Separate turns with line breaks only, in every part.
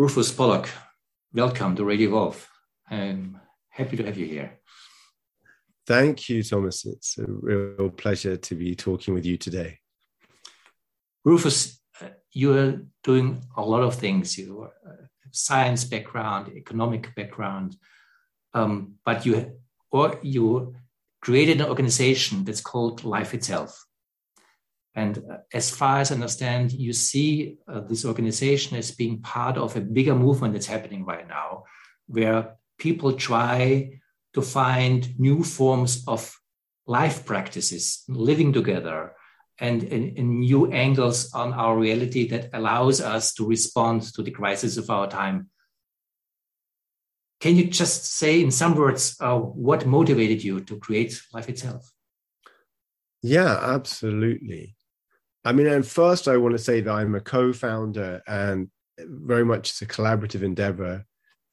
Rufus Pollock, welcome to Radio Evolve. I'm happy to have you here.
Thank you, Thomas. It's a real pleasure to be talking with you today.
Rufus, uh, you are doing a lot of things. You have science background, economic background, um, but you or you created an organization that's called Life Itself. And uh, as far as I understand, you see uh, this organization as being part of a bigger movement that's happening right now, where people try to find new forms of life practices, living together, and, and, and, new angles on our reality that allows us to respond to the crisis of our time. Can you just say in some words uh, what motivated you to create life itself?
Yeah, absolutely. I mean, and first, I want to say that I'm a co founder and very much it's a collaborative endeavor.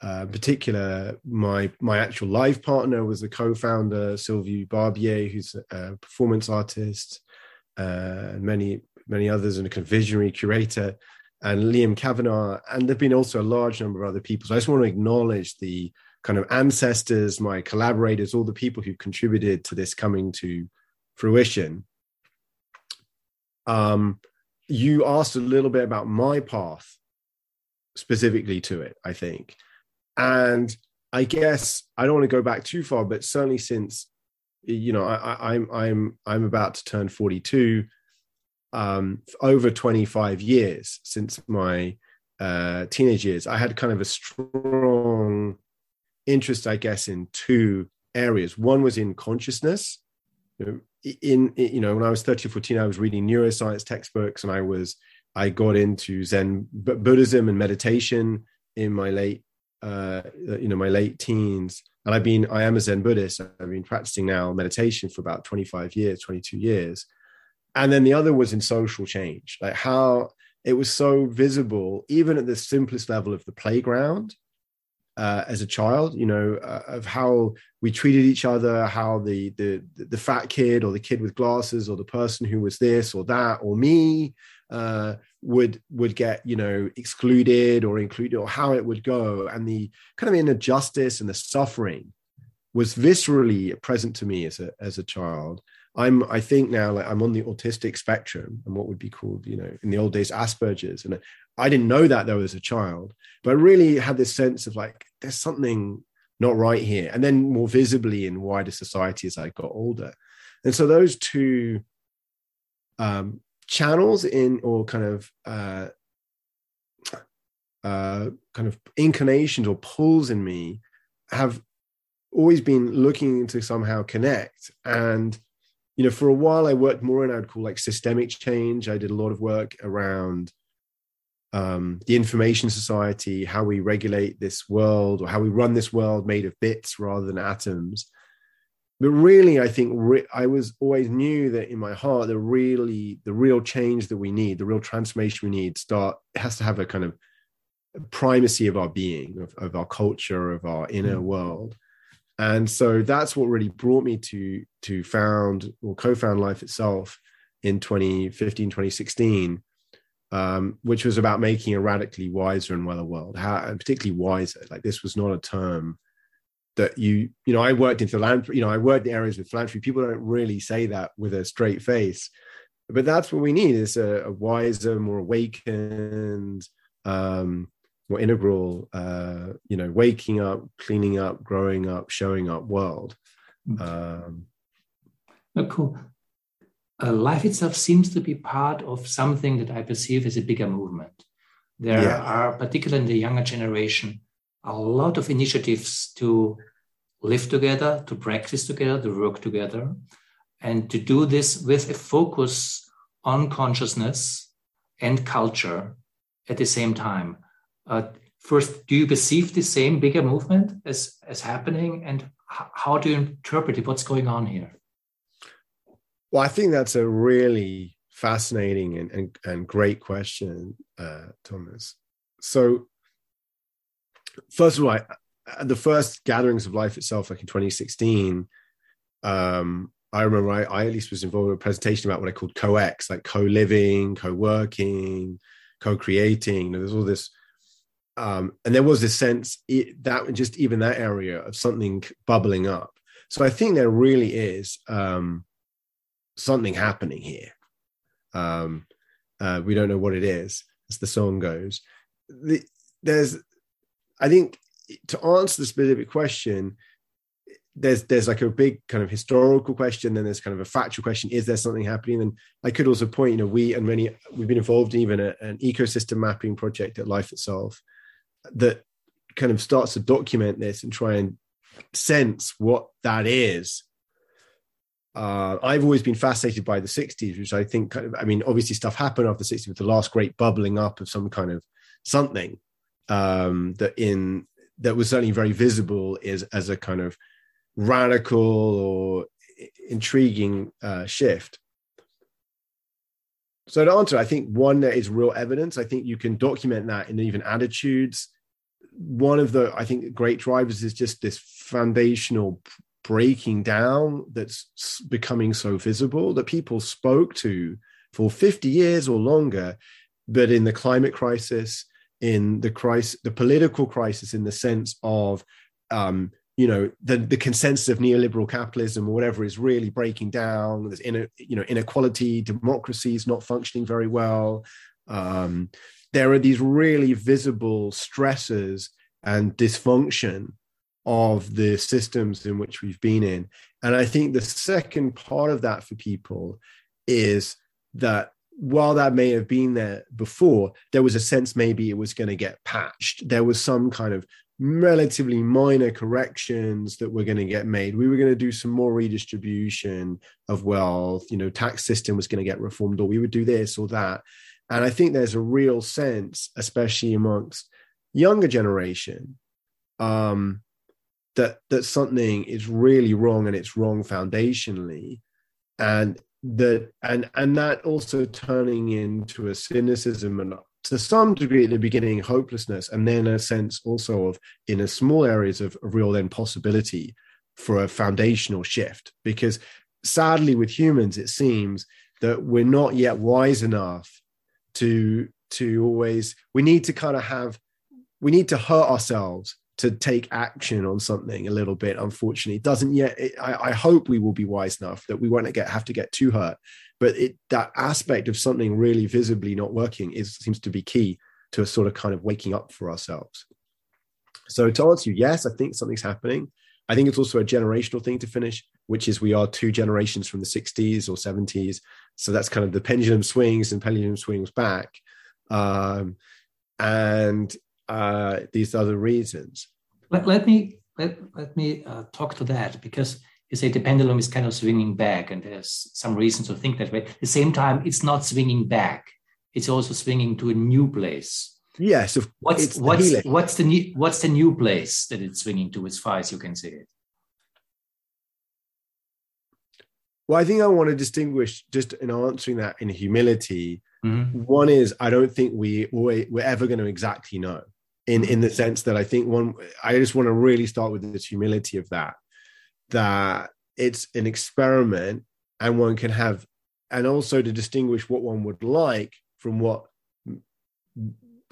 Uh, in particular, my my actual life partner was a co-founder, Sylvie Barbier, who's a performance artist, uh, and many many others, and a kind of visionary curator, and Liam Kavanagh, and there've been also a large number of other people. So I just want to acknowledge the kind of ancestors, my collaborators, all the people who contributed to this coming to fruition. Um, you asked a little bit about my path specifically to it, I think. And I guess I don't want to go back too far, but certainly since you know I, am I'm, I'm I'm about to turn 42, um, over 25 years since my uh, teenage years, I had kind of a strong interest, I guess, in two areas. One was in consciousness, you know, in, you know when i was 13 14 i was reading neuroscience textbooks and i was i got into zen buddhism and meditation in my late uh you know my late teens. And i've been i am a zen buddhist. I've been practicing now meditation for about 25 years 22 years. And then the other was in social change like how it was so visible even at the simplest level of the playground uh, as a child, you know, uh, of how we treated each other, how the, the the fat kid or the kid with glasses or the person who was this or that or me uh, would would get you know excluded or included or how it would go, and the kind of injustice and the suffering was viscerally present to me as a as a child. I'm I think now like I'm on the autistic spectrum and what would be called you know in the old days Asperger's. And I didn't know that though as a child but I really had this sense of like there's something not right here. And then more visibly in wider society as I got older. And so those two um, channels in or kind of uh, uh, kind of inclinations or pulls in me have always been looking to somehow connect. And you know, for a while I worked more in I would call like systemic change. I did a lot of work around um, the information society, how we regulate this world or how we run this world made of bits rather than atoms. But really, I think re- I was always knew that in my heart, the really the real change that we need, the real transformation we need, start has to have a kind of primacy of our being, of, of our culture, of our inner mm. world and so that's what really brought me to to found or co-found life itself in 2015 2016 um, which was about making a radically wiser and weller world how and particularly wiser. Like this was not a term that you you know i worked in philanthropy you know i worked in areas with philanthropy. People don't really say that with a straight face but that's what we need is a, a wiser more awakened um, more integral, uh, you know, waking up, cleaning up, growing up, showing up world.
Mm. Um, oh, cool. Uh, life itself seems to be part of something that I perceive as a bigger movement. There yeah. are, particularly in the younger generation, a lot of initiatives to live together, to practice together, to work together, and to do this with a focus on consciousness and culture at the same time. Uh, first, do you perceive the same bigger movement as, as happening? And how do you interpret it? What's going on here?
Well, I think that's a really fascinating and, and, and great question, uh, Thomas. So, first of all, I, the first gatherings of life itself, like in 2016, um, I remember I, I, at least was involved in a presentation about what I called co-ex, like co-living, co-working, co-creating. There's all this um, and there was this sense it, that just even that area of something bubbling up. So I think there really is um, something happening here. Um, uh, we don't know what it is, as the song goes. The, there's, I think, to answer the specific question, there's there's like a big kind of historical question, then there's kind of a factual question: Is there something happening? And I could also point, you know, we and many we've been involved in even a, an ecosystem mapping project at Life Itself that kind of starts to document this and try and sense what that is. Uh, I've always been fascinated by the 60s, which I think kind of, I mean, obviously stuff happened after the 60s with the last great bubbling up of some kind of something um, that in that was certainly very visible is as a kind of radical or intriguing uh, shift. So to answer, I think one that is real evidence. I think you can document that in even attitudes. One of the I think great drivers is just this foundational breaking down that's becoming so visible that people spoke to for 50 years or longer, but in the climate crisis, in the crisis, the political crisis, in the sense of um, you know the the consensus of neoliberal capitalism or whatever is really breaking down. There's in you know inequality democracy is not functioning very well. Um, there are these really visible stresses and dysfunction of the systems in which we've been in. And i think the second part of that for people is that while that may have been there before, there was a sense maybe it was going to get patched. There was some kind of relatively minor corrections that were going to get made. We were going to do some more redistribution of wealth, you know, tax system was going to get reformed, or we would do this or that. And I think there's a real sense, especially amongst younger generation, um, that that something is really wrong and it's wrong foundationally. And that and and that also turning into a cynicism and to some degree at the beginning hopelessness and then a sense also of in a small areas of, real then possibility for a foundational shift. Because sadly with humans it seems that we're not yet wise enough to to always we need to kind of have we need to hurt ourselves to take action on something a little bit unfortunately. It doesn't yet it, I, I, hope we will be wise enough that we won't get have to get too hurt but it, that aspect of something really visibly not working is seems to be key to a sort of kind of waking up for ourselves. So to answer you yes i think something's happening. I think it's also a generational thing to finish which is we are two generations from the 60s or 70s so that's kind of the pendulum swings and pendulum swings back. Um, and uh, these other reasons.
Let, let me let, let me uh, talk to that because you say the pendulum is kind of swinging back, and there's some reason to think that way. At the same time, it's not swinging back; it's also swinging to a new place.
Yes, of,
what's what's the what's the new what's the new place that it's swinging to, as far as you can see it?
Well, I think I want to distinguish just in answering that in humility. Mm-hmm. One is I don't think we we're ever going to exactly know in in the sense that I think one I just want to really start with this humility of that that it's an experiment and one can have and also to distinguish what one would like from what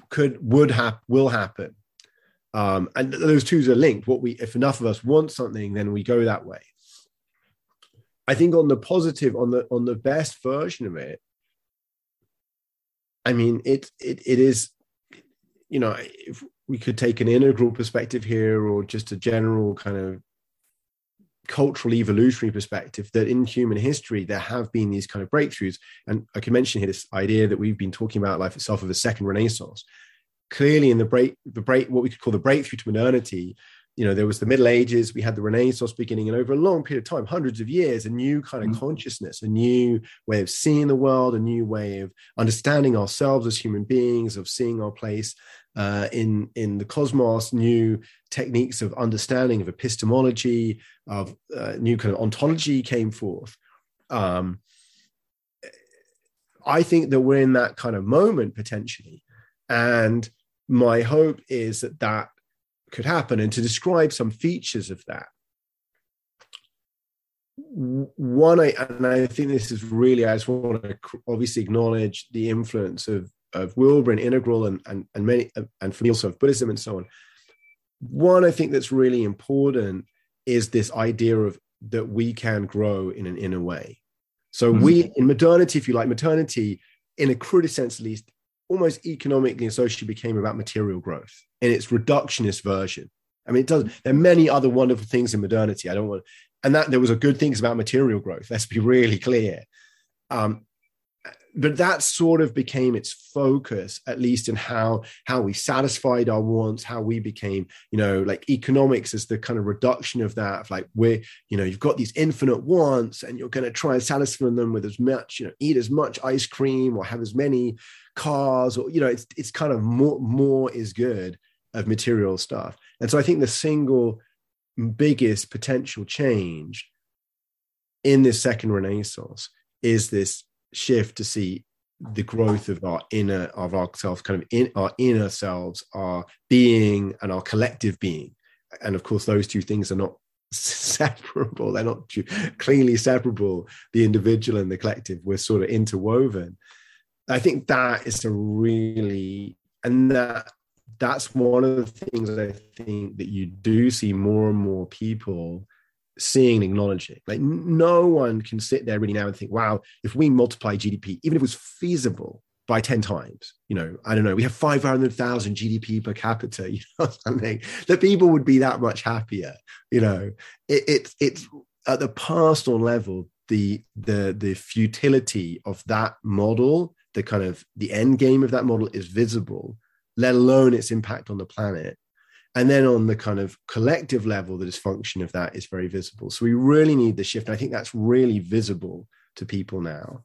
could would have will happen. Um, and those two are linked. What we if enough of us want something then we go that way. I think on the positive on the on the best version of it i mean it it, it is you know, if we could take an integral perspective here or just a general kind of cultural evolutionary perspective that in human history there have been these kind of breakthroughs. And i can mention here this idea that we've been talking about life itself of a second renaissance. Clearly in the break the break what we could call the breakthrough to modernity you know there was the middle ages we had the renaissance beginning and over a long period of time hundreds of years a new kind of mm-hmm. consciousness a new way of seeing the world a new way of understanding ourselves as human beings of seeing our place uh, in in the cosmos, new techniques of understanding of epistemology, of uh, new kind of ontology came forth. Um, I think that we're in that kind of moment potentially, and my hope is that that could happen. And to describe some features of that, one, I and I think this is really I just want to obviously acknowledge the influence of of Wilber and Integral and, and, and many, and for me also of Buddhism and so on. One, I think that's really important is this idea of that we can grow in an inner way. So mm-hmm. we, in modernity, if you like, modernity, in a crude sense at least, almost economically and socially became about material growth in its reductionist version. I mean, it does. There are many other wonderful things in modernity. I don't want, and that there was a good things about material growth. Let's be really clear. Um, but that sort of became its focus at least in how how we satisfied our wants how we became you know like economics is the kind of reduction of that of like we're you know you've got these infinite wants and you're going to try and satisfy them with as much you know eat as much ice cream or have as many cars or you know it's it's kind of more more is good of material stuff. And so i think the single biggest potential change in this second renaissance is this shift to see the growth of our inner of ourselves kind of in our inner selves our being and our collective being. And of course those two things are not separable. They're not cleanly separable the individual and the collective. We're sort of interwoven i think that is a really and that that's one of the things i think that you do see more and more people seeing and acknowledging. Like no one can sit there really now and think, wow, if we multiply GDP, even if it was feasible by 10 times, you know, I don't know, we have 500,000 GDP per capita, you know, something, that people would be that much happier. You know, it, it, it's at the personal level, the, the, the futility of that model, the kind of the end game of that model is visible, let alone its impact on the planet. And then on the kind of collective level the dysfunction of that is very visible. So we really need the shift. I think that's really visible to people now.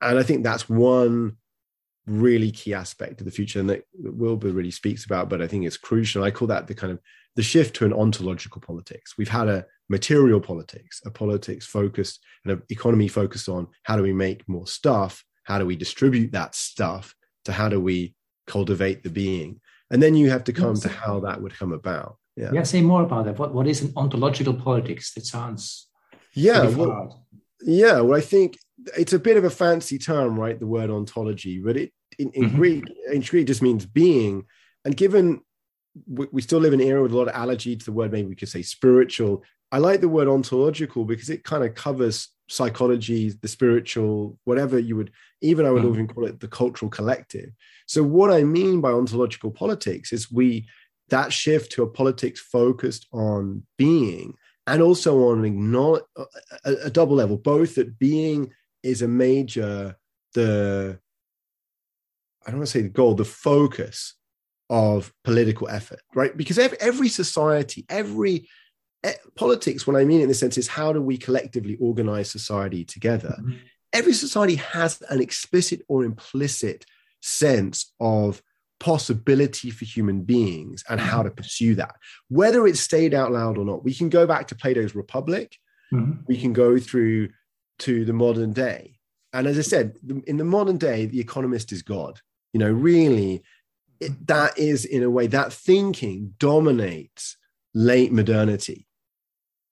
And i think that's one really key aspect of the future and that, Wilber really speaks about but i think it's crucial. I call that the kind of the shift to an ontological politics. We've had a material politics a politics focused and an economy focused on how do we make more stuff how do we distribute that stuff to how do we cultivate the being? And then you have to come yes. to how that would come about.
Yeah. Yeah say more about that. What, what is an ontological politics that sounds
yeah well, yeah well i think it's a bit of a fancy term right the word ontology but it in, in mm-hmm. greek in greek just means being. And given we, we still live in an era with a lot of allergy to the word maybe we could say spiritual i like the word ontological because it kind of covers psychology the spiritual whatever you would even i would mm-hmm. even call it the cultural collective so what I mean by ontological politics is we that shift to a politics focused on being and also on acknowledge a, a double level, both that being is a major the I don't want to say the goal, the focus of political effort, right? Because every, every society, every politics, what I mean in this sense is how do we collectively organize society together? Mm-hmm. Every society has an explicit or implicit sense of possibility for human beings and how to pursue that, whether it's stayed out loud or not. We can go back to Plato's Republic, mm-hmm. we can go through to the modern day. And as I said, in the modern day, the economist is God. You know, really, it, that is in a way that thinking dominates late modernity.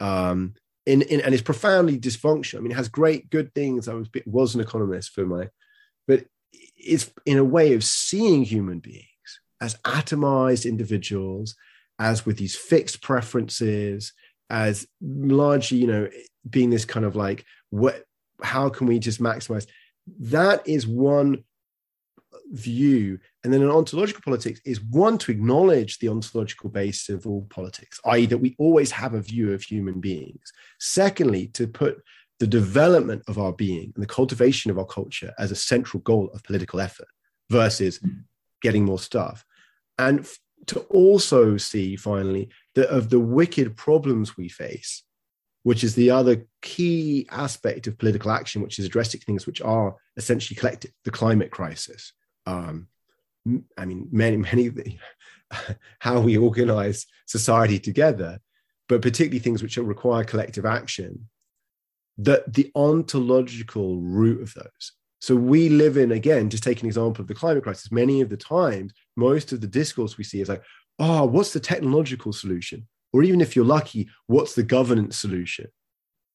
Um, in, in, and it's profoundly dysfunctional. I mean, it has great good things. I was was an economist for my, but it's in a way of seeing human beings as atomized individuals, as with these fixed preferences, as largely, you know, being this kind of like, what, how can we just maximize? That is one view. And then an ontological politics is one to acknowledge the ontological base of all politics, i.e., that we always have a view of human beings. Secondly, to put the development of our being and the cultivation of our culture as a central goal of political effort versus hmm. getting more stuff. And to also see finally that of the wicked problems we face, which is the other key aspect of political action, which is addressing things which are essentially collective, the climate crisis. Um, I mean, many, many, how we organize society together, but particularly things which require collective action that the ontological root of those. So we live in, again, just take an example of the climate crisis. Many of the times, most of the discourse we see is like, oh, what's the technological solution? Or even if you're lucky, what's the governance solution?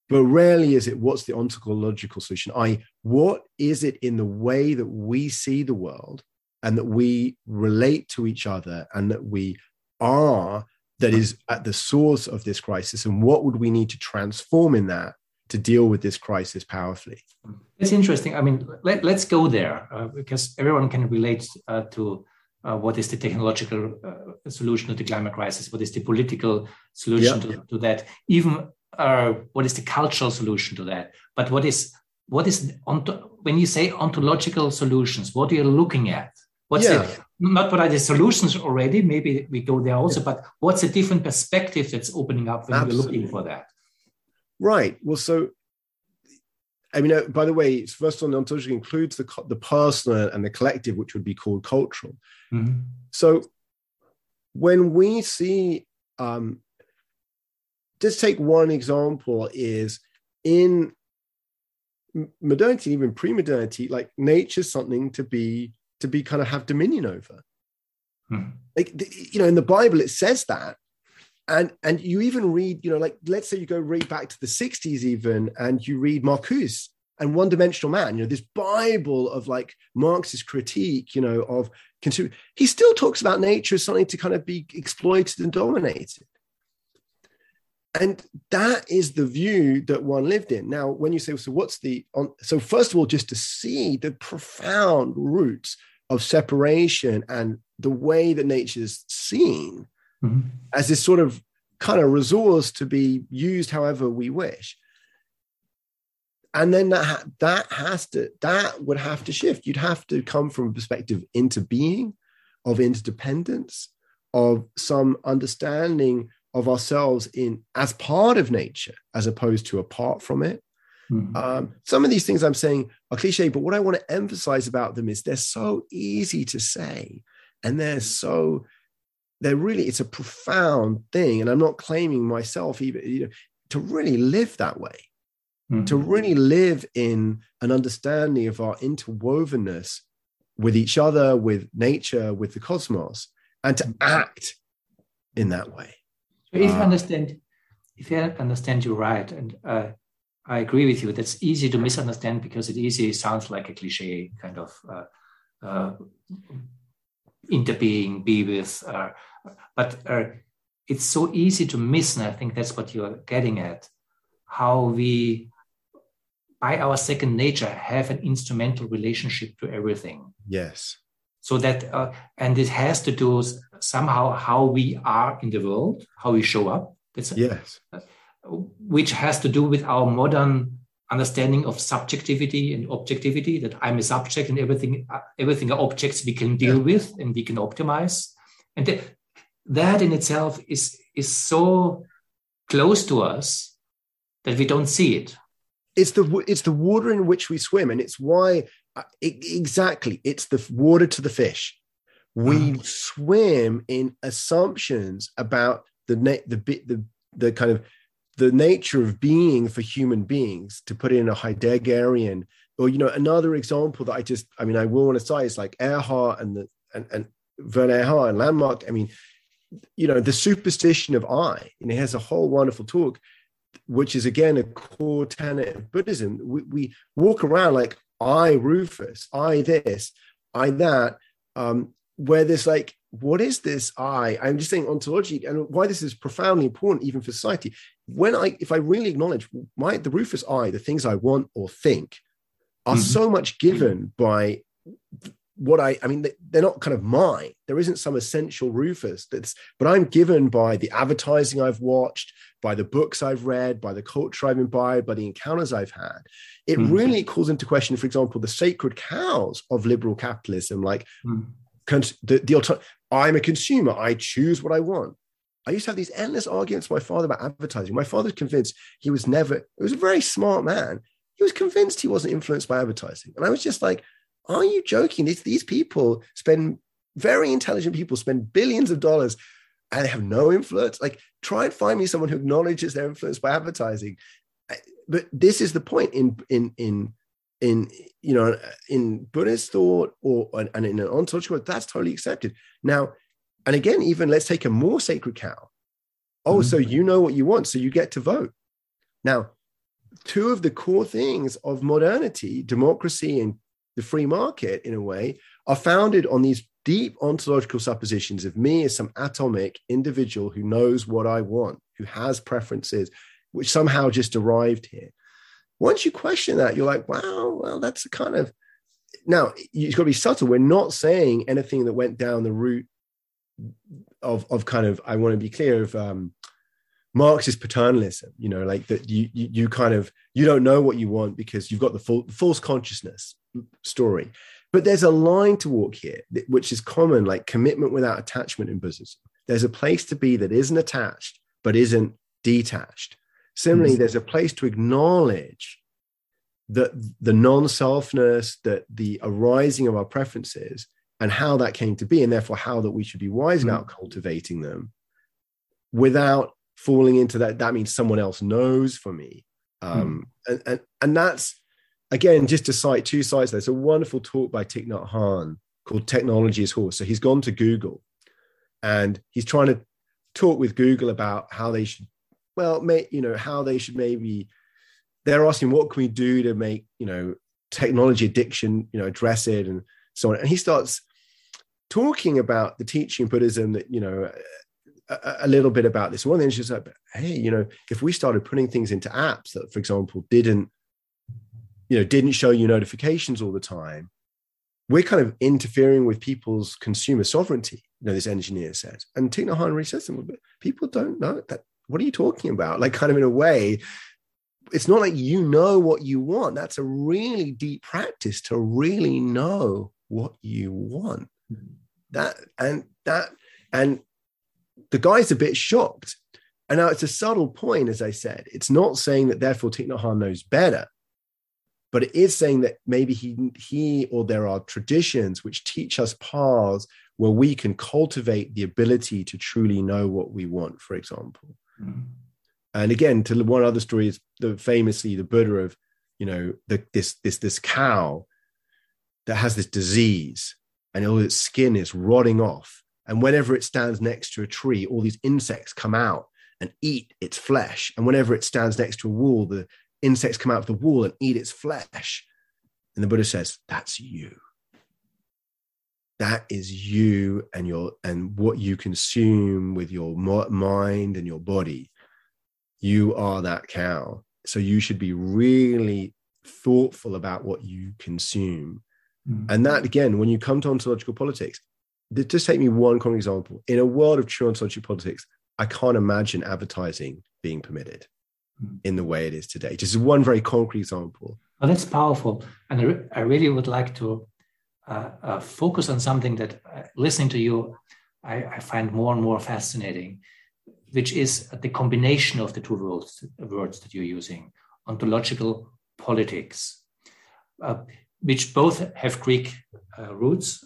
But rarely is it what's the ontological solution, i.e., what is it in the way that we see the world and that we relate to each other and that we are that is at the source of this crisis? And what would we need to transform in that to deal with this crisis powerfully?
It's interesting. I mean let, us go there uh, because everyone can relate uh, to uh, what is the technological uh, solution to the climate crisis what is the political solution to, to, that. Even uh, what is the cultural solution to that but what is what is onto, when you say ontological solutions what are you looking at what's yeah. the, not what are the solutions already maybe we go there also yeah. but what's a different perspective that's opening up when Absolutely. you're looking for that
right well so I mean, uh, by the way, first on the ontology includes the the personal and the collective, which would be called cultural. Mm-hmm. So, when we see, um, just take one example: is in modernity, even pre-modernity, like nature's something to be to be kind of have dominion over. Mm-hmm. Like you know, in the Bible, it says that, and and you even read you know like let's say you go read back to the 60s even and you read marcuse and one dimensional man you know this bible of like marxist critique you know of consumer he still talks about nature as something to kind of be exploited and dominated and that is the view that one lived in. Now when you say so what's the on so first of all just to see the profound roots of separation and the way that nature is seen mm-hmm. as this sort of kind of resource to be used however we wish. And then that that has to that would have to shift. You'd have to come from a perspective into being of interdependence of some understanding of ourselves in as part of nature as opposed to apart from it mm-hmm. um, some of these things i'm saying are cliche but what i want to emphasize about them is they're so easy to say and they're so they're really it's a profound thing and i'm not claiming myself even you know to really live that way mm-hmm. to really live in an understanding of our interwovenness with each other with nature with the cosmos and to act in that way
so if uh, i understand if i understand you right and uh, i agree with you that's easy to misunderstand because it easily sounds like a cliche kind of uh, uh interbeing be with uh, but uh, it's so easy to miss, and I think that's what you're getting at, how we, by our second nature, have an instrumental relationship to everything.
Yes.
So that, uh, and it has to do somehow how we are in the world, how we show up.
That's yes.
which has to do with our modern understanding of subjectivity and objectivity that i'm a subject and everything uh, everything are objects we can deal yeah. with and we can optimize and the, that in itself is is so close to us that we don't see it
it's the it's the water in which we swim and it's why uh, it, exactly it's the water to the fish we mm. swim in assumptions about the the the the kind of the nature of being for human beings to put it in a heideggerian or you know another example that i just i mean i will want to say is like Erhard and the and, and Werner Erhard and landmark i mean you know, the superstition of I, and he has a whole wonderful talk, which is again a core tenet of Buddhism. We, we walk around like I Rufus, I this, I that, um, where there's like, what is this I? I'm just saying ontology and why this is profoundly important even for society. When I, if I really acknowledge my the Rufus I, the things I want or think, are mm-hmm. so much given by what I, I mean, they're not kind of mine. There isn't some essential Rufus that's, but I'm given by the advertising I've watched, by the books I've read, by the culture I've imbibed, by the encounters I've had. It mm. really calls into question, for example, the sacred cows of liberal capitalism, like mm. cons- the, the I'm a consumer. I choose what I want. I used to have these endless arguments with my father about advertising. My father's convinced he was never, he was a very smart man. He was convinced he wasn't influenced by advertising. And I was just like, are you joking? These, these people spend, very intelligent people spend billions of dollars and have no influence. Like, try and find me someone who acknowledges their influence by advertising. But this is the point in in in in you know in Buddhist thought or and in an ontological that's totally accepted. Now, and again, even let's take a more sacred cow. Oh, mm-hmm. so you know what you want, so you get to vote. Now, two of the core things of modernity, democracy and the free market in a way are founded on these deep ontological suppositions of me as some atomic individual who knows what I want, who has preferences, which somehow just arrived here. Once you question that, you're like, wow, well, that's a kind of now you've got to be subtle. We're not saying anything that went down the route of of kind of I want to be clear of um, Marxist paternalism. You know, like that you, you you kind of you don't know what you want because you've got the full, false consciousness story. But there's a line to walk here, which is common, like commitment without attachment in business. There's a place to be that isn't attached but isn't detached. Similarly, mm-hmm. there's a place to acknowledge that the non-selfness, that the arising of our preferences, and how that came to be, and therefore how that we should be wise mm-hmm. about cultivating them without falling into that. That means someone else knows for me. Um, mm. and, and, and that's again, just to cite two sites, there's a wonderful talk by Thich Nhat Hanh called Technology is Horse. So he's gone to Google and he's trying to talk with Google about how they should, well, may, you know, how they should maybe, they're asking what can we do to make, you know, technology addiction, you know, address it and so on. And he starts talking about the teaching Buddhism that, you know, a, a little bit about this. One of the things is like, hey, you know, if we started putting things into apps that, for example, didn't you know didn't show you notifications all the time we're kind of interfering with people's consumer sovereignty you know this engineer says and Hanh really says them people don't know that what are you talking about? Like kind of in a way it's not like you know what you want. That's a really deep practice to really know what you want. Hmm. That and that and the guy's a bit shocked. And now it's a subtle point as i said. It's not saying that therefore Thich Nhat Hanh knows better but it is saying that maybe he he or there are traditions which teach us paths where we can cultivate the ability to truly know what we want for example. Mm-hmm. and again to one other story is the famously the buddha of you know the, this this this cow that has this disease and all its skin is rotting off and whenever it stands next to a tree all these insects come out and eat its flesh and whenever it stands next to a wall the insects come out of the wall and eat its flesh. And the Buddha says, that's you. That is you and your and what you consume with your mind and your body. You are that cow. So you should be really thoughtful about what you consume. Mm-hmm. And that again, when you come to ontological politics, just take me one common example. In a world of true ontological politics, I can't imagine advertising being permitted in the way it is today. Just one very concrete example.
Well, that's powerful. And I, re- I really would like to uh, uh, focus on something that, uh, listening to you, I, I, find more and more fascinating, which is the combination of the two words, words that you're using ontological politics, uh, which both have Greek uh, roots.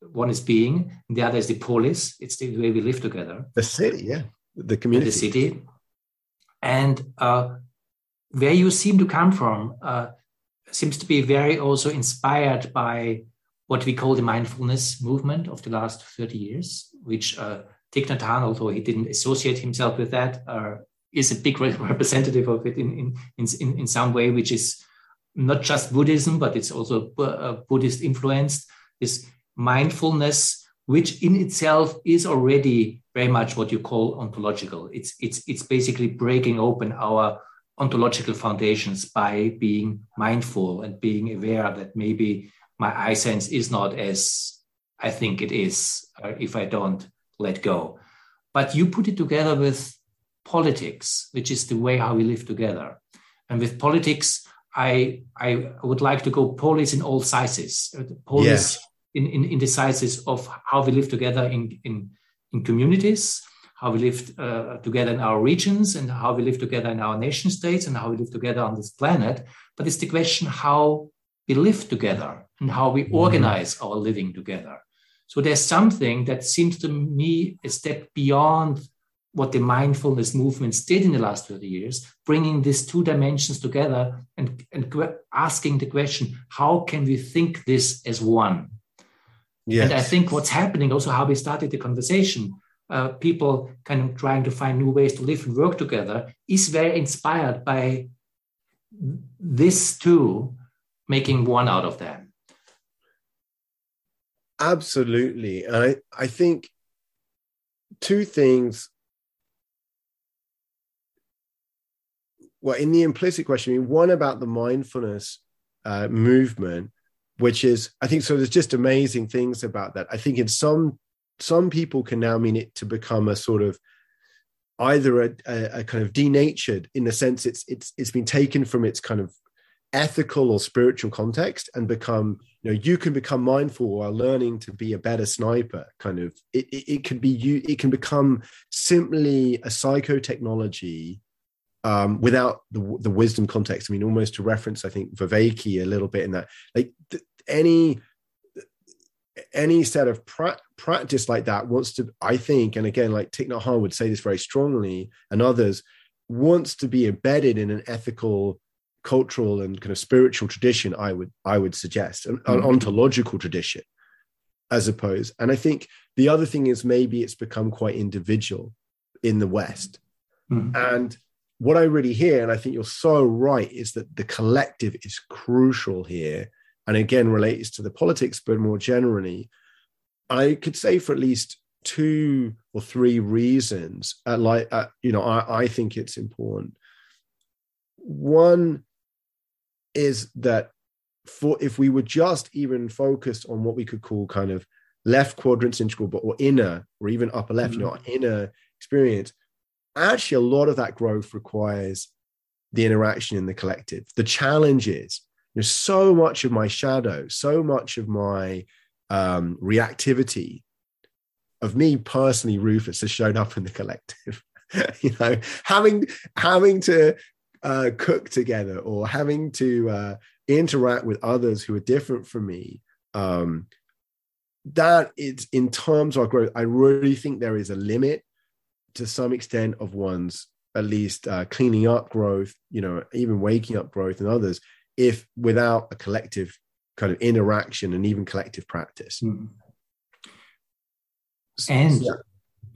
One is being, and the other is the polis. It's the way we live together.
The city, yeah. The community.
And the city and uh, where you seem to come from uh, seems to be very also inspired by what we call the mindfulness movement of the last 30 years, which uh, Thich Nhat Hanh, although he didn't associate himself with that, uh, is a big representative of it in, in, in, in some way, which is not just Buddhism, but it's also uh, Buddhist influenced. This mindfulness, which in itself is already very much what you call ontological. It's it's it's basically breaking open our ontological foundations by being mindful and being aware that maybe my eye sense is not as I think it is uh, if I don't let go. But you put it together with politics, which is the way how we live together. And with politics, I I would like to go polis in all sizes. Uh, polis yes. In, in, in the sizes of how we live together in, in in communities, how we live uh, together in our regions, and how we live together in our nation states, and how we live together on this planet. But it's the question how we live together and how we mm-hmm. organize our living together. So there's something that seems to me a step beyond what the mindfulness movements did in the last 30 years, bringing these two dimensions together and, and asking the question, how can we think this as one? Yes. And I think what's happening, also how we started the conversation, uh, people kind of trying to find new ways to live and work together, is very inspired by this two making one out of them.
Absolutely. And I, I think two things. Well, in the implicit question, I mean, one about the mindfulness uh, movement, which is, I think, so there's just amazing things about that. I think in some some people can now mean it to become a sort of either a, a, a, kind of denatured in the sense it's it's it's been taken from its kind of ethical or spiritual context and become you know you can become mindful while learning to be a better sniper kind of it, it, it can be you it can become simply a psychotechnology um, without the, the wisdom context i mean almost to reference i think Vervaeke a little bit in that like th- any any set of pra- practice like that wants to, I think, and again, like Thich Nhat Hanh would say this very strongly, and others, wants to be embedded in an ethical, cultural, and kind of spiritual tradition. I would, I would suggest an, mm-hmm. an ontological tradition, as opposed. And I think the other thing is maybe it's become quite individual in the West, mm-hmm. and what I really hear, and I think you're so right, is that the collective is crucial here and again relates to the politics, but more generally, I could say for at least two or three reasons, uh, like uh, you know, I, I think it's important. One is that for if we were just even focused on what we could call kind of left quadrants integral, but or inner or even upper left, mm-hmm. you know, inner experience, actually a lot of that growth requires the interaction in the collective. The challenge is you know, so much of my shadow, so much of my um, reactivity of me personally, Rufus, has shown up in the collective. you know, having having to uh, cook together or having to uh, interact with others who are different from me. Um, that is in terms of growth. I really think there is a limit to some extent of one's at least uh, cleaning up growth. You know, even waking up growth and others if without a collective kind of interaction and even collective practice. Mm.
And yeah.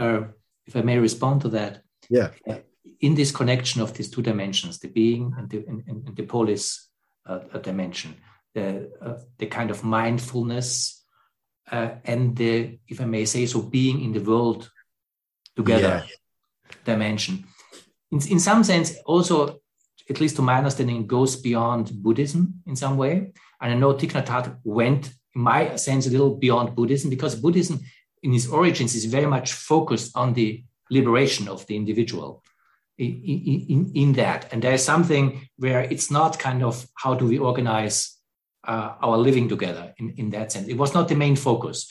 uh, if I may respond to that,
yeah,
uh, in this connection of these two dimensions, the being and the, and, and the polis uh, dimension, the uh, the kind of mindfulness uh, and the, if I may say so, being in the world together yeah. dimension. In, in some sense, also at least to my understanding, goes beyond Buddhism in some way. And I know Thich Nhat Hanh went, in my sense, a little beyond Buddhism because Buddhism, in its origins, is very much focused on the liberation of the individual in, in, in that. And there is something where it's not kind of how do we organize uh, our living together in, in that sense. It was not the main focus.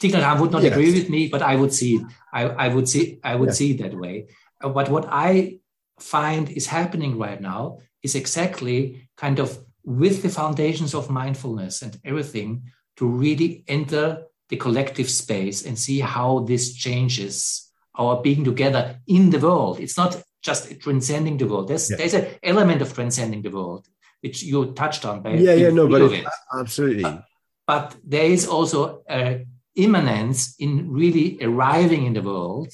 Thich Nhat Hanh would not yes. agree with me, but I would see I, I would see I would see it that way. Uh, but what I find is happening right now is exactly kind of with the foundations of mindfulness and everything to really enter the collective space and see how this changes our being together in the world. It's not just transcending the world. There's yeah. there's an element of transcending the world, which you touched on.
By yeah, yeah, no, but it, absolutely.
But, but there is also a immanence in really arriving in the world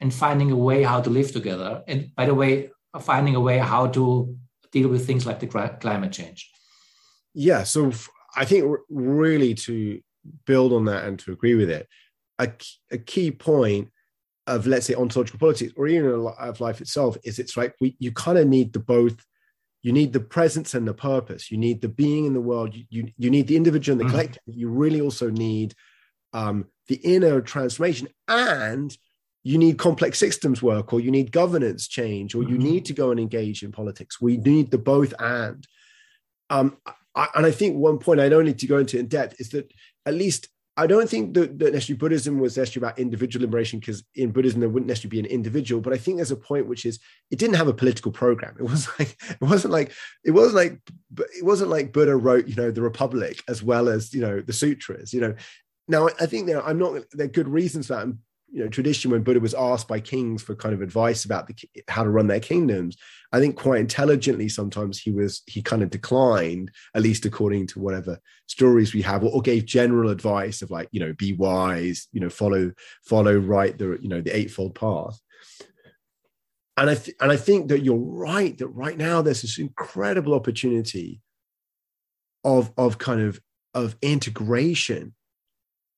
and finding a way how to live together. And by the way, finding a way how to deal with things like the climate change.
Yeah. So I think really to build on that and to agree with it, a, a key point of let's say ontological politics or even of life itself is it's like we you kind of need the both you need the presence and the purpose you need the being in the world you you, you need the individual and the mm-hmm. collective you really also need um, the inner transformation and you need complex systems work or you need governance change or you mm-hmm. need to go and engage in politics. We need the both and. Um, I, and i think one point i don't need to go into in depth is that at least i don't think that, that necessarily buddhism was necessarily about individual liberation because in buddhism there wouldn't necessarily be an individual but i think there's a point which is it didn't have a political program. It was like it wasn't like it wasn't like it wasn't like buddha wrote you know the republic as well as you know the sutras you know. Now i think there i'm not there are good reasons for that and you know tradition when buddha was asked by kings for kind of advice about the, how to run their kingdoms i think quite intelligently sometimes he was he kind of declined at least according to whatever stories we have or, or gave general advice of like you know be wise you know follow follow right the you know the eightfold path. And i th- and i think that you're right that right now there's this incredible opportunity of of kind of of integration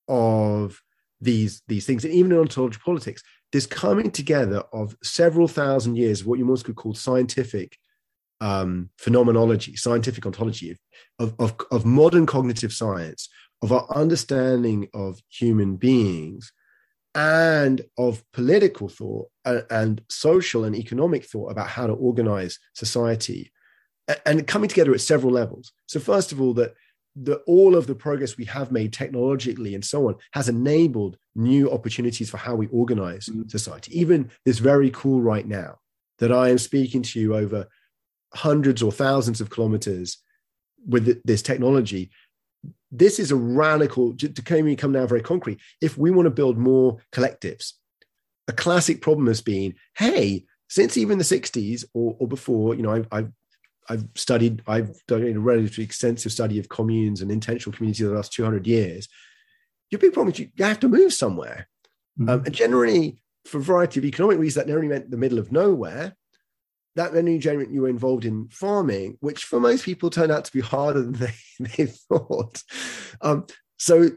of these these things, and even in ontological politics, this coming together of several thousand years of what you most could call scientific um, phenomenology, scientific ontology of, of, of modern cognitive science, of our understanding of human beings, and of political thought and, and social and economic thought about how to organize society, and coming together at several levels. So, first of all, that the, all of the progress we have made technologically and so on has enabled new opportunities for how we organize mm-hmm. society. Even this very cool right now that I am speaking to you over hundreds or thousands of kilometers with this technology. This is a radical, to come, come now very concrete. If we want to build more collectives, a classic problem has been hey, since even the 60s or, or before, you know, I've, I've I've studied, I've done a relatively extensive study of communes and intentional communities in the last 200 years. Your big problem is you, you have to move somewhere. Mm-hmm. Um, and generally, for a variety of economic reasons, that nearly meant the middle of nowhere. That then generally you were involved in farming, which for most people turned out to be harder than they, they thought. Um, so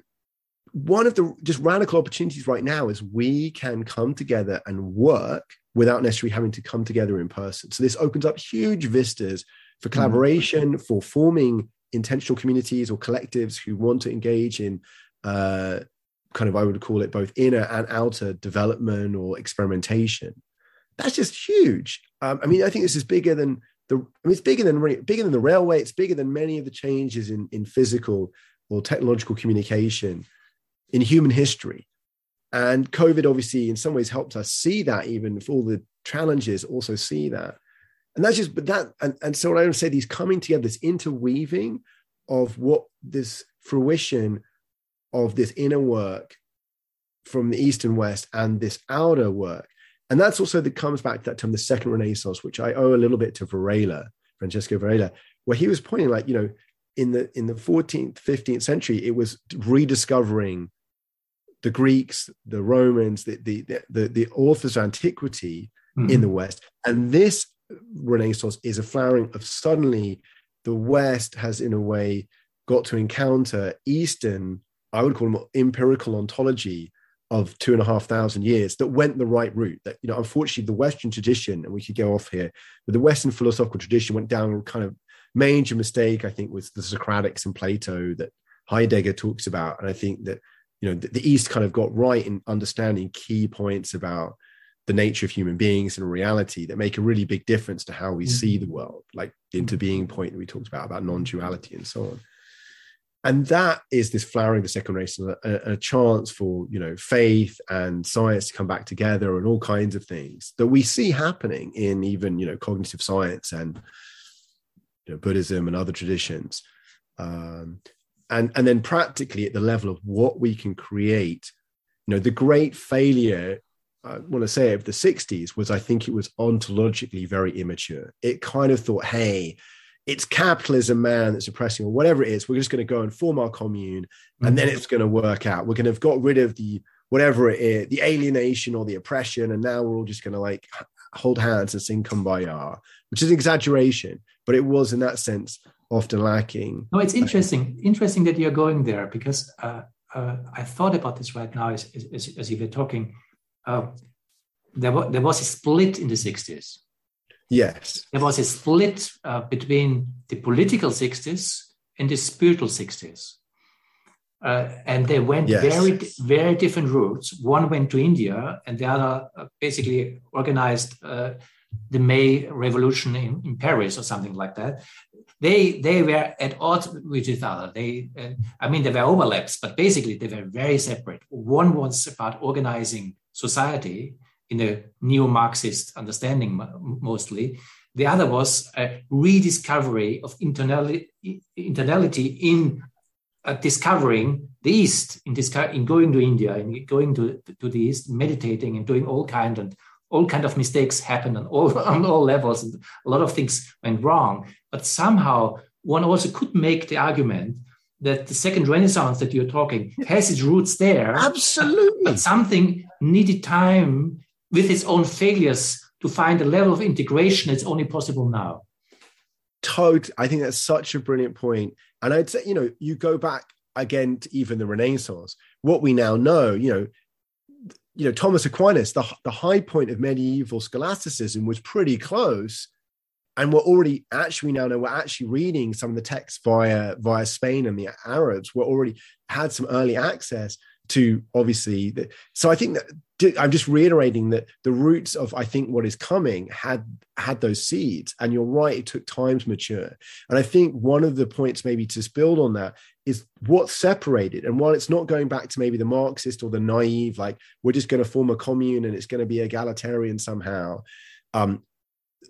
one of the just radical opportunities right now is we can come together and work without necessarily having to come together in person. So this opens up huge vistas for mm-hmm. collaboration, for forming intentional communities or collectives who want to engage in uh, kind of, I would call it both inner and outer development or experimentation. That's just huge. Um, I mean, I think this is bigger than the. I mean, it's bigger than bigger than the railway. It's bigger than many of the changes in in physical or technological communication in human history. And COVID obviously, in some ways, helped us see that, even for all the challenges, also see that and that's just but that and, and so what i would say these coming together this interweaving of what this fruition of this inner work from the east and west and this outer work and that's also that comes back to that term the second renaissance which i owe a little bit to varela francisco varela where he was pointing like you know in the in the 14th 15th century it was rediscovering the greeks the romans the the the, the authors of antiquity mm-hmm. in the west and this Renaissance is a flowering of suddenly the West has, in a way, got to encounter Eastern, I would call them empirical ontology of two and a half thousand years that went the right route. That, you know, unfortunately, the Western tradition, and we could go off here, but the Western philosophical tradition went down kind of major mistake, I think, with the Socratics and Plato that Heidegger talks about. And I think that, you know, the, the East kind of got right in understanding key points about the nature of human beings and reality that make a really big difference to how we mm-hmm. see the world, like the interbeing point that we talked about, about non duality and so on. And that is this flowering of the second race, a, a, chance for you know faith and science to come back together, and all kinds of things that we see happening in even you know cognitive science and you know, Buddhism and other traditions. Um, and and then practically at the level of what we can create, you know, the great failure I want to say of the 60s was I think it was ontologically very immature. It kind of thought, hey, it's capitalism, man, that's oppressing, or whatever it is. We're just going to go and form our commune, and mm-hmm. then it's going to work out. We're going to have got rid of the whatever it is, the alienation or the oppression, and now we're all just going to like hold hands and sing kumbaya, which is an exaggeration, but it was in that sense often lacking.
No, it's interesting. Interesting that you're going there because uh, uh, I thought about this right now as, as, as you were talking uh, there, was, there was a split in the 60s.
Yes.
There was a split uh, between the political 60s and the spiritual 60s. Uh, and they went yes. very, very different routes. One went to India, and the other uh, basically organized uh, the May Revolution in, in Paris or something like that. They they were at odds with each other. They, uh, I mean, there were overlaps, but basically they were very separate. One was about organizing society in a neo-Marxist understanding mostly. The other was a rediscovery of internali- internality in uh, discovering the East, in, disco- in going to India, in going to, to the East, meditating and doing all kind and all kind of mistakes happened on all on all levels, and a lot of things went wrong. But somehow one also could make the argument that the second renaissance that you're talking has its roots there
absolutely
but something needed time with its own failures to find a level of integration that's only possible now.
Totally i think that's such a brilliant point. And i'd say you know you go back again to even the Renaissance, what we now know, you know, you know Thomas Aquinas, the the high point of medieval scholasticism was pretty close, and we're already actually now know we're actually reading some of the texts via via Spain and the Arabs. We're already had some early access to obviously the, so i think that i'm just reiterating that the roots of i think what is coming had had those seeds. And you're right it took time to mature. And i think one of the points maybe to build on that is what separated. And while it's not going back to maybe the marxist or the naive like we're just going to form a commune and it's going to be egalitarian somehow um,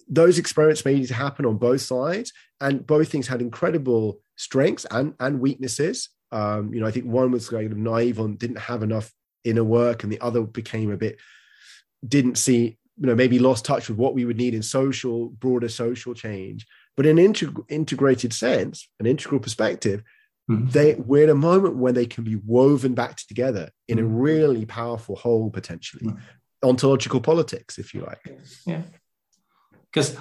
those experiments made to happen on both sides. And both things had incredible strengths and and weaknesses um, you know, I think one was kind of naive on didn't have enough inner work, and the other became a bit didn't see, you know, maybe lost touch with what we would need in social, broader social change. But in an integ- integrated sense, an integral perspective, mm-hmm. they we're in a moment when they can be woven back together in mm-hmm. a really powerful whole, potentially. Mm-hmm. Ontological politics, if you like.
Yeah. Because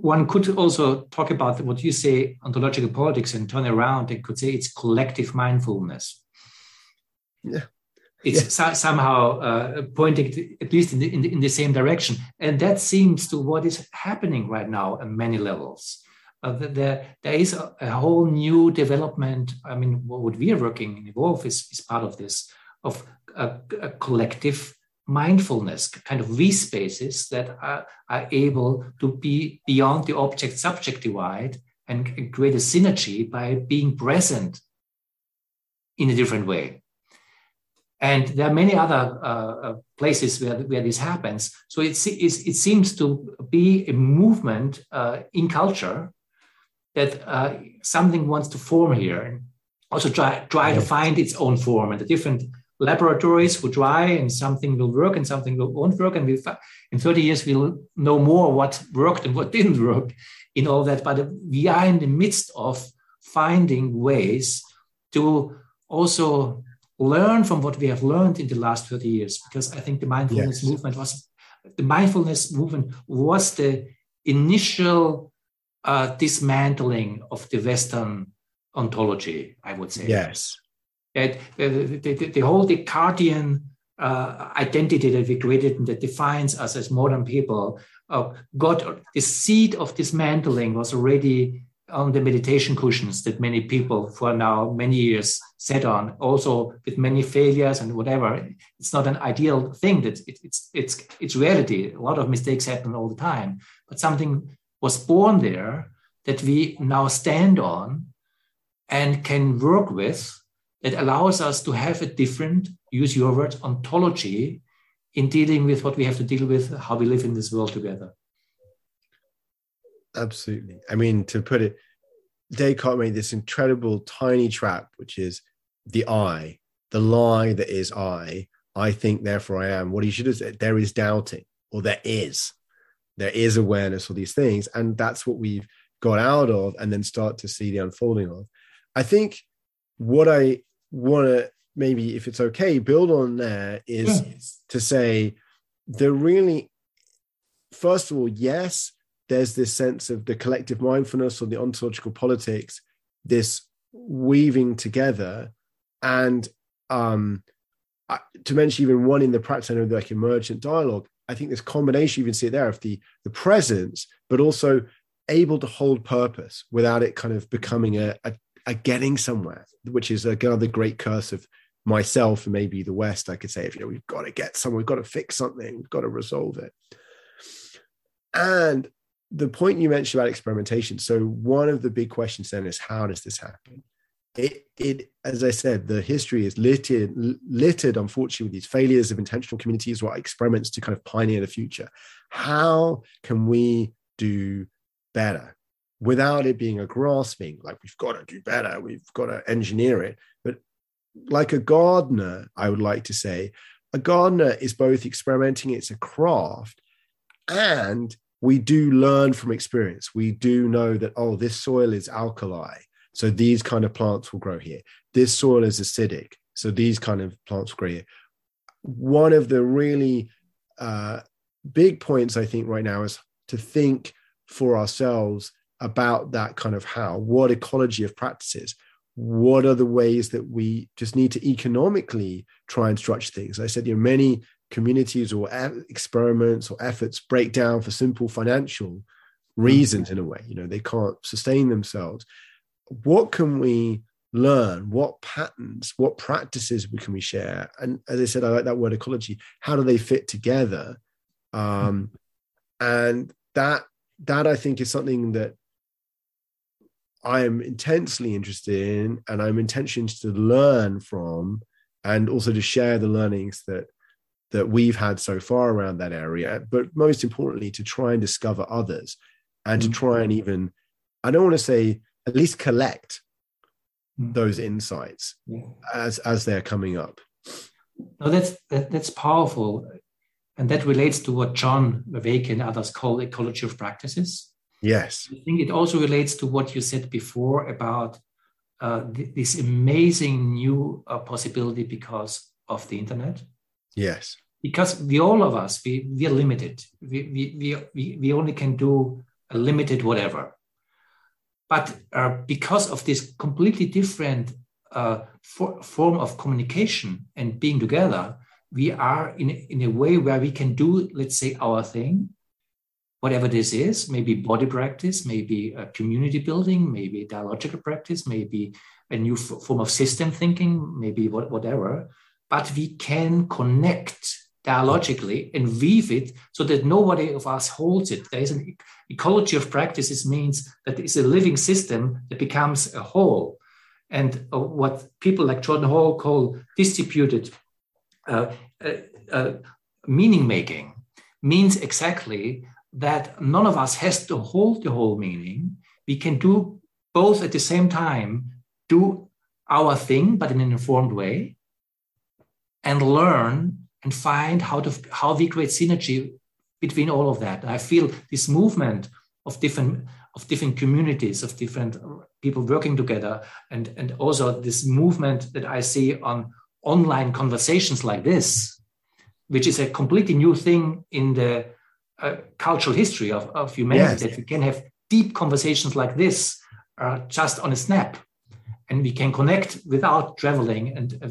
one could also talk about what you say ontological politics and turn around and could say it's collective mindfulness.
Yeah.
It's yeah. So, somehow uh, pointing to, at least in the, in the, in, the, same direction. And that seems to what is happening right now on many levels. Uh, there, there is a, a, whole new development. I mean, what we are working in Evolve is, is part of this, of a, a collective mindfulness, kind of we spaces that are, are able to be beyond the object subject divide and create a synergy by being present in a different way. And there are many other uh, uh places where, where this happens. So it, it seems to be a movement uh, in culture that uh, something wants to form here and also try, try to find its own form and the different laboratories who try and something will work and something will, won't work. And we'll. in 30 years, we'll know more what worked and what didn't work in all that. But we are in the midst of finding ways to also learn from what we have learned in the last 30 years, because I think the mindfulness yes. movement was the mindfulness movement was the initial uh, dismantling of the Western ontology, I would say.
Yes
that the, the, the whole Descartian uh, identity that we created and that defines us as modern people uh, got the seed of dismantling was already on the meditation cushions that many people for now many years sat on also with many failures and whatever. It's not an ideal thing that it, it's it's it's reality. A lot of mistakes happen all the time but something was born there that we now stand on and can work with that allows us to have a different, use your word, ontology in dealing with what we have to deal with, how we live in this world together.
Absolutely. I mean, to put it, Descartes made this incredible tiny trap, which is the I, the lie that is I. I think, therefore I am. What he should have said, there is doubting, or there is. There is awareness of these things. And that's what we've got out of and then start to see the unfolding of. I think what I want to maybe, if it's okay, build on there is yes. to say the really, first of all, yes, there's this sense of the collective mindfulness or the ontological politics, this weaving together. And um, to mention even one in the practice, I know like emergent dialogue, I think this combination, you can see it there, of the, the presence, but also able to hold purpose without it kind of becoming a, a are getting somewhere, which is another great curse of myself and maybe the West. I could say, if you know, we've got to get somewhere, we've got to fix something, we've got to resolve it. And the point you mentioned about experimentation. So one of the big questions then is how does this happen? It, it as I said, the history is littered, littered, unfortunately, with these failures of intentional communities or experiments to kind of pioneer the future. How can we do better? Without it being a grasping, like we've got to do better, we've got to engineer it. But like a gardener, I would like to say, a gardener is both experimenting, it's a craft, and we do learn from experience. We do know that, oh, this soil is alkali. So these kind of plants will grow here. This soil is acidic. So these kind of plants will grow here. One of the really uh, big points, I think, right now is to think for ourselves about that kind of how, what ecology of practices, what are the ways that we just need to economically try and structure things? I said you know many communities or experiments or efforts break down for simple financial reasons in a way you know they can't sustain themselves. What can we learn? What patterns what practices can we share? And as i said i like that word ecology. How do they fit together? Um, and that that i think is something that i am intensely interested in and i'm intentioned to learn from and also to share the learnings that that we've had so far around that area but most importantly to try and discover others and mm-hmm. to try and even i don't want to say at least collect mm. those insights yeah. as as they're coming up
no that's that, that's powerful and that relates to what john Vervaeke and others call ecology of practices
yes.
I think it also relates to what you said before about uh, th- this amazing new uh, possibility because of the internet.
Yes.
Because we all of us we, we are limited. We, we, we, we only can do a limited whatever. But uh, because of this completely different uh, for, form of communication and being together, we are in, in a way where we can do, let's say, our thing, whatever this is, maybe body practice, maybe community building, maybe dialogical practice, maybe a new f- form of system thinking, maybe what, whatever. But we can connect dialogically and weave it so that nobody of us holds it. There is an ecology of practices means that it's a living system that becomes a whole. And uh, what people like Jordan Hall call distributed uh, uh, uh, meaning making means exactly that none of us has to hold the whole meaning. We can do both at the same time, do our thing, but in an informed way, and learn and find how to how we create synergy between all of that. I feel this movement of different of different communities of different people working together, and and also this movement that I see on online conversations like this, which is a completely new thing in the uh, cultural history of, of humanity yes. that we can have deep conversations like this uh, just on a snap. And we can connect without traveling and uh,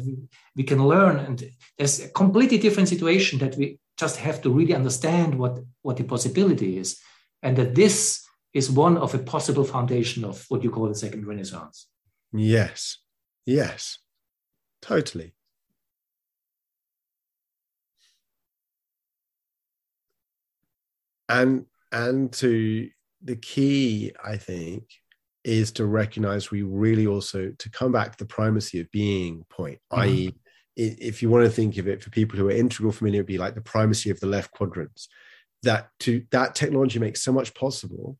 we can learn. And there's a completely different situation that we just have to really understand what what the possibility is. And that this is one of a possible foundation of what you call the second renaissance.
Yes. Yes. Totally and and to the key i think is to recognize we really also to come back to the primacy of being point mm-hmm. i.e if you want to think of it for people who are integral familiar, it'd be like the primacy of the left quadrants. That to that technology makes so much possible,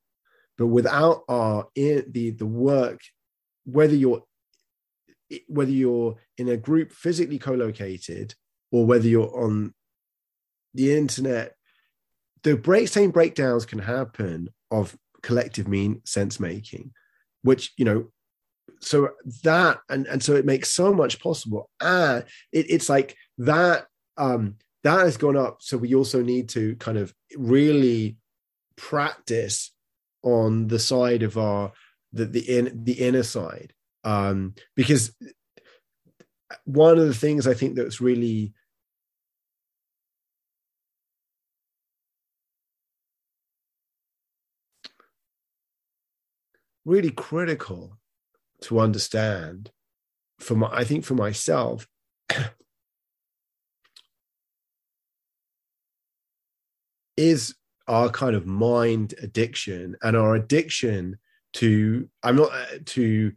but without our the the work, whether you're whether you're in a group physically co-located or whether you're on the internet, the break same breakdowns can happen of collective mean sense making, which you know so that and and so it makes so much possible. And it, it's like that um that has gone up. So we also need to kind of really practice on the side of our the the in the inner side. Um because one of the things i think that's really really critical to understand for my, I think for myself, is our kind of mind addiction and our addiction to, I'm not uh, to,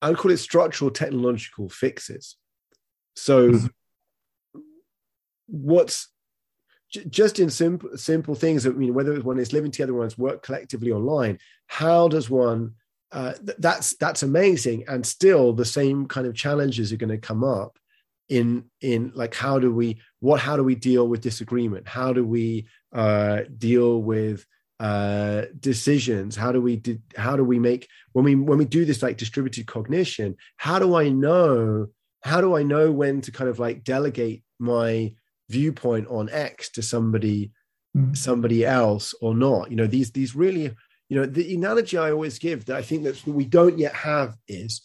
I would call it structural technological fixes. So, mm-hmm. what's just in simple simple things. I mean, whether one is living together, one's work collectively online. How does one? Uh, th- that's that's amazing, and still the same kind of challenges are going to come up in in like how do we what how do we deal with disagreement? How do we uh, deal with uh, decisions? How do we do, how do we make when we when we do this like distributed cognition? How do I know? How do I know when to kind of like delegate my viewpoint on X to somebody mm. somebody else or not. You know, these these really you know, the analogy I always give that I think that we don't yet have is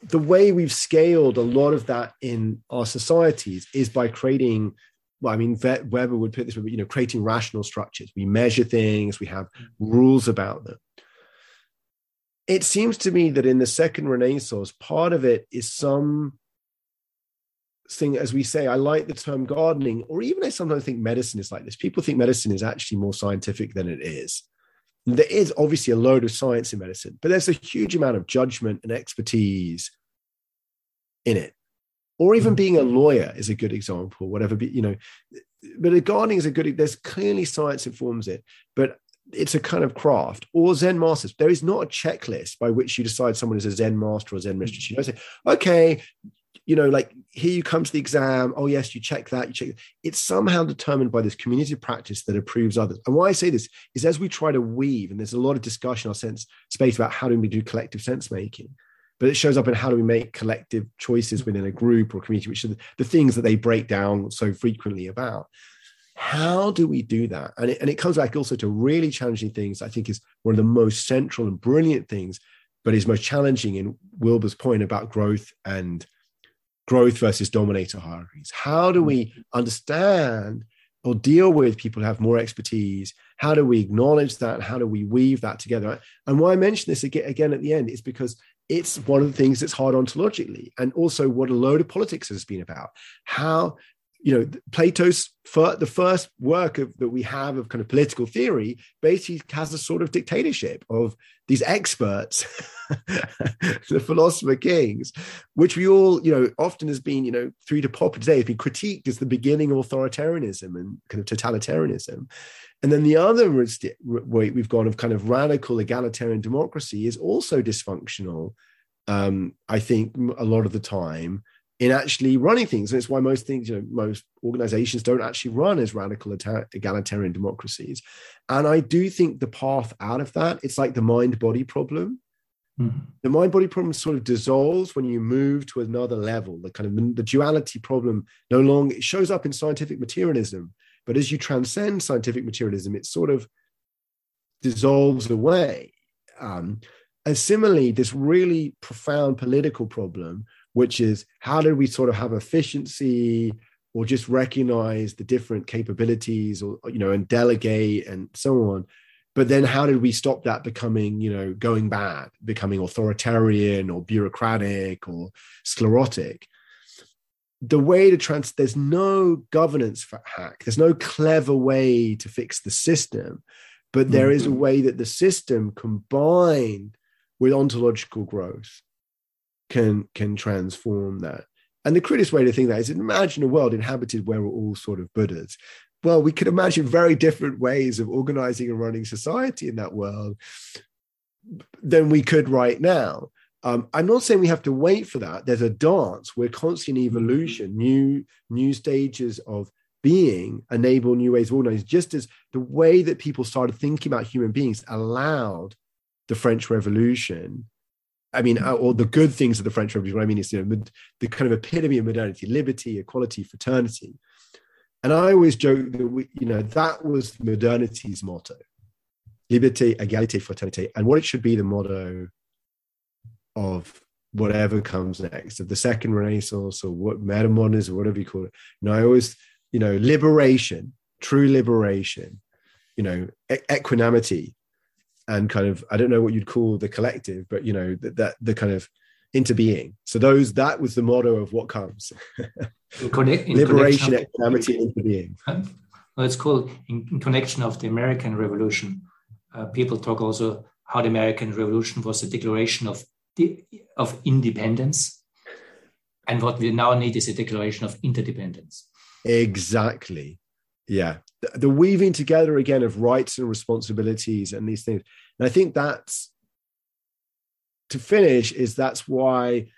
the way we've scaled a lot of that in our societies is by creating well, I mean, Weber would put this, you know, creating rational structures. We measure things, we have rules about them. It seems to me that in the second Renaissance, part of it is some thing, as we say, I like the term gardening, or even I sometimes think medicine is like this. People think medicine is actually more scientific than it is. There is obviously a load of science in medicine, but there's a huge amount of judgment and expertise in it. Or even mm. being a lawyer is a good example, whatever, you know. But a gardening is a good, there's clearly science informs it, but it's a kind of craft or Zen masters. There is not a checklist by which you decide someone is a Zen master or Zen mistress. You don't say, okay, you know, like here you come to the exam. Oh, yes, you check that, you check. It's somehow determined by this community practice that approves others. And why I say this is as we try to weave, and there's a lot of discussion, our sense space about how do we do collective sense making, but it shows up in how do we make collective choices within a group or community, which are the, the things that they break down so frequently about. How do we do that? And it, and it comes back also to really challenging things. I think is one of the most central and brilliant things, but is most challenging in wilber's point about growth and growth versus dominator hierarchies. How do we understand or deal with people who have more expertise? How do we acknowledge that? How do we weave that together? And why I mention this again, at the end is because it's one of the things that's hard ontologically, and also what a load of politics has been about. How you know plato's fir- the first work of, that we have of kind of political theory basically has a sort of dictatorship of these experts the philosopher kings which we all you know often has been you know through to pop today has been critiqued as the beginning of authoritarianism and kind of totalitarianism. And then the other way we've gone of kind of radical egalitarian democracy is also dysfunctional um, i think a lot of the time in actually running things. And it's why most things, you know, most organizations don't actually run as radical egalitarian democracies. And I do think the path out of that, it's like the mind body problem. Mm-hmm. The mind body problem sort of dissolves when you move to another level. The kind of the duality problem no longer it shows up in scientific materialism, but as you transcend scientific materialism, it sort of dissolves away. Um, and similarly, this really profound political problem which is how do we sort of have efficiency or just recognize the different capabilities or you know and delegate and so on. But then how did we stop that becoming you know going bad becoming authoritarian or bureaucratic or sclerotic? The way to trans there's no governance for hack. There's no clever way to fix the system but there is a mm-hmm. way that the system combined with ontological growth can can transform that. And the crudest way to think that is imagine a world inhabited where we're all sort of Buddhas. Well, we could imagine very different ways of organizing and running society in that world than we could right now. Um, I'm not saying we have to wait for that. There's a dance. We're constantly in evolution. New new stages of being enable new ways of organizing. Just as the way that people started thinking about human beings allowed the French Revolution I mean, uh, or the good things of the French Revolution. What I mean is, you know, the kind of epitome of modernity, liberty, equality, fraternity. And I always joke that we, you know, that was modernity's motto: liberté, égalité, fraternité, and what it should be the motto of whatever comes next, of the second Renaissance or what metamodernism, or whatever you call it. And I always, you know, liberation, true liberation, you know, equanimity, and kind of I don't know what you'd call the collective, but you know that, that the kind of interbeing. So those that was the motto of what comes. Connect, Liberation, equanimity, interbeing.
Well, it's called in, in, connection of the American Revolution. Uh, people talk also how the American Revolution was a declaration of the, of independence, and what we now need is a declaration of interdependence.
Exactly yeah the, weaving together again of rights and responsibilities and these things. And i think that's to finish is that's why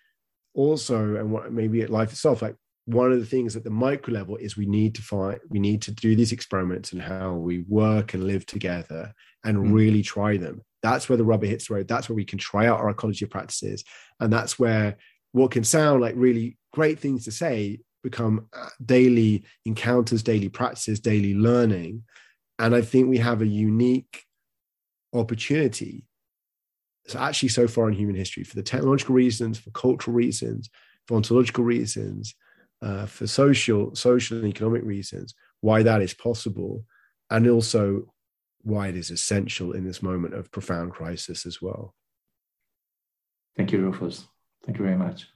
also and what maybe at life itself like one of the things at the micro level is we need to find we need to do these experiments and how we work and live together and mm. really try them. That's where the rubber hits the road. That's where we can try out our ecology practices. And that's where what can sound like really great things to say become uh, daily encounters, daily practices, daily learning. And I think we have a unique opportunity so actually so far in human history for the technological reasons, for cultural reasons, for ontological reasons, uh, for social, social and economic reasons, why that is possible, and also why it is essential in this moment of profound crisis as well.
Thank you, Rufus. Thank you very much.